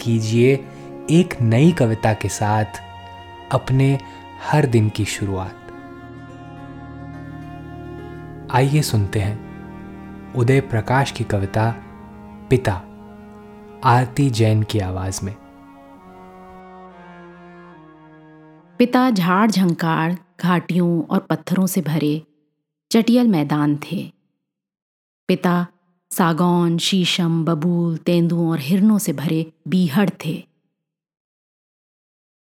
कीजिए एक नई कविता के साथ अपने हर दिन की शुरुआत। आइए सुनते हैं उदय प्रकाश की कविता पिता, आरती जैन की आवाज़ में। पिता झाड़ झंकार घाटियों और पत्थरों से भरे चटियल मैदान थे। पिता सागौन, शीशम, बबूल, तेंदुओं और हिरनों से भरे बीहड़ थे।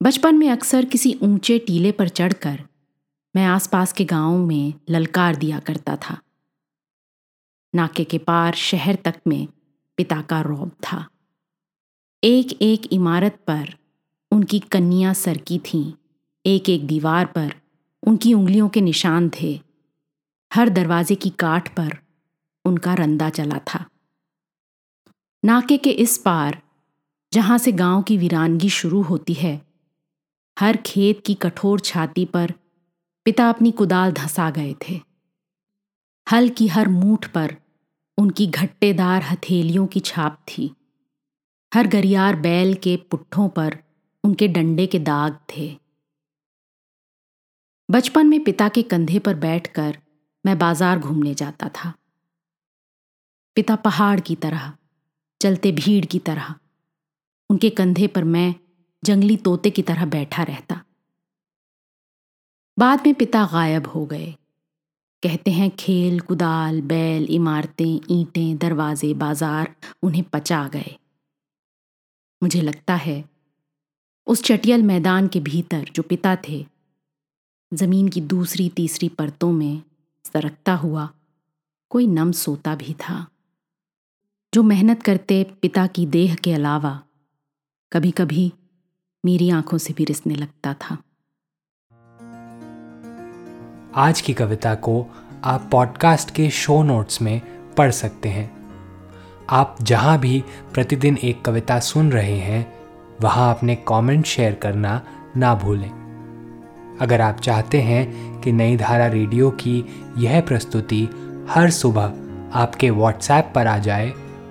बचपन में अक्सर किसी ऊँचे टीले पर चढ़कर मैं आसपास के गाँवों में ललकार दिया करता था। नाके के पार शहर तक में पिता का रौब था। एक एक इमारत पर उनकी कन्या सरकी थीं। एक एक दीवार पर उनकी उंगलियों के निशान थे। हर दरवाजे की काठ पर उनका रंदा चला था। नाके के इस पार, जहाँ से गाँव की वीरानगी शुरू होती है, हर खेत की कठोर छाती पर पिता अपनी कुदाल धंसा गए थे। हल की हर मूठ पर उनकी घट्टेदार हथेलियों की छाप थी। हर गरियार बैल के पुट्ठों पर उनके डंडे के दाग थे। बचपन में पिता के कंधे पर बैठकर मैं बाज़ार घूमने जाता था। पिता पहाड़ की तरह, चलते भीड़ की तरह। उनके कंधे पर मैं जंगली तोते की तरह बैठा रहता। बाद में पिता गायब हो गए। कहते हैं, खेल, कुदाल, बैल, इमारतें, ईंटें, दरवाजे, बाज़ार उन्हें पचा गए। मुझे लगता है, उस चटियल मैदान के भीतर जो पिता थे, ज़मीन की दूसरी तीसरी परतों में सरकता हुआ कोई नम सोता भी था। जो मेहनत करते पिता की देह के अलावा कभी कभी मेरी आँखों से भी रिसने लगता था। आज की कविता को आप पॉडकास्ट के शो नोट्स में पढ़ सकते हैं। आप जहाँ भी प्रतिदिन एक कविता सुन रहे हैं, वहाँ अपने कमेंट शेयर करना ना भूलें। अगर आप चाहते हैं कि नई धारा रेडियो की यह प्रस्तुति हर सुबह आपके व्हाट्सएप पर आ जाए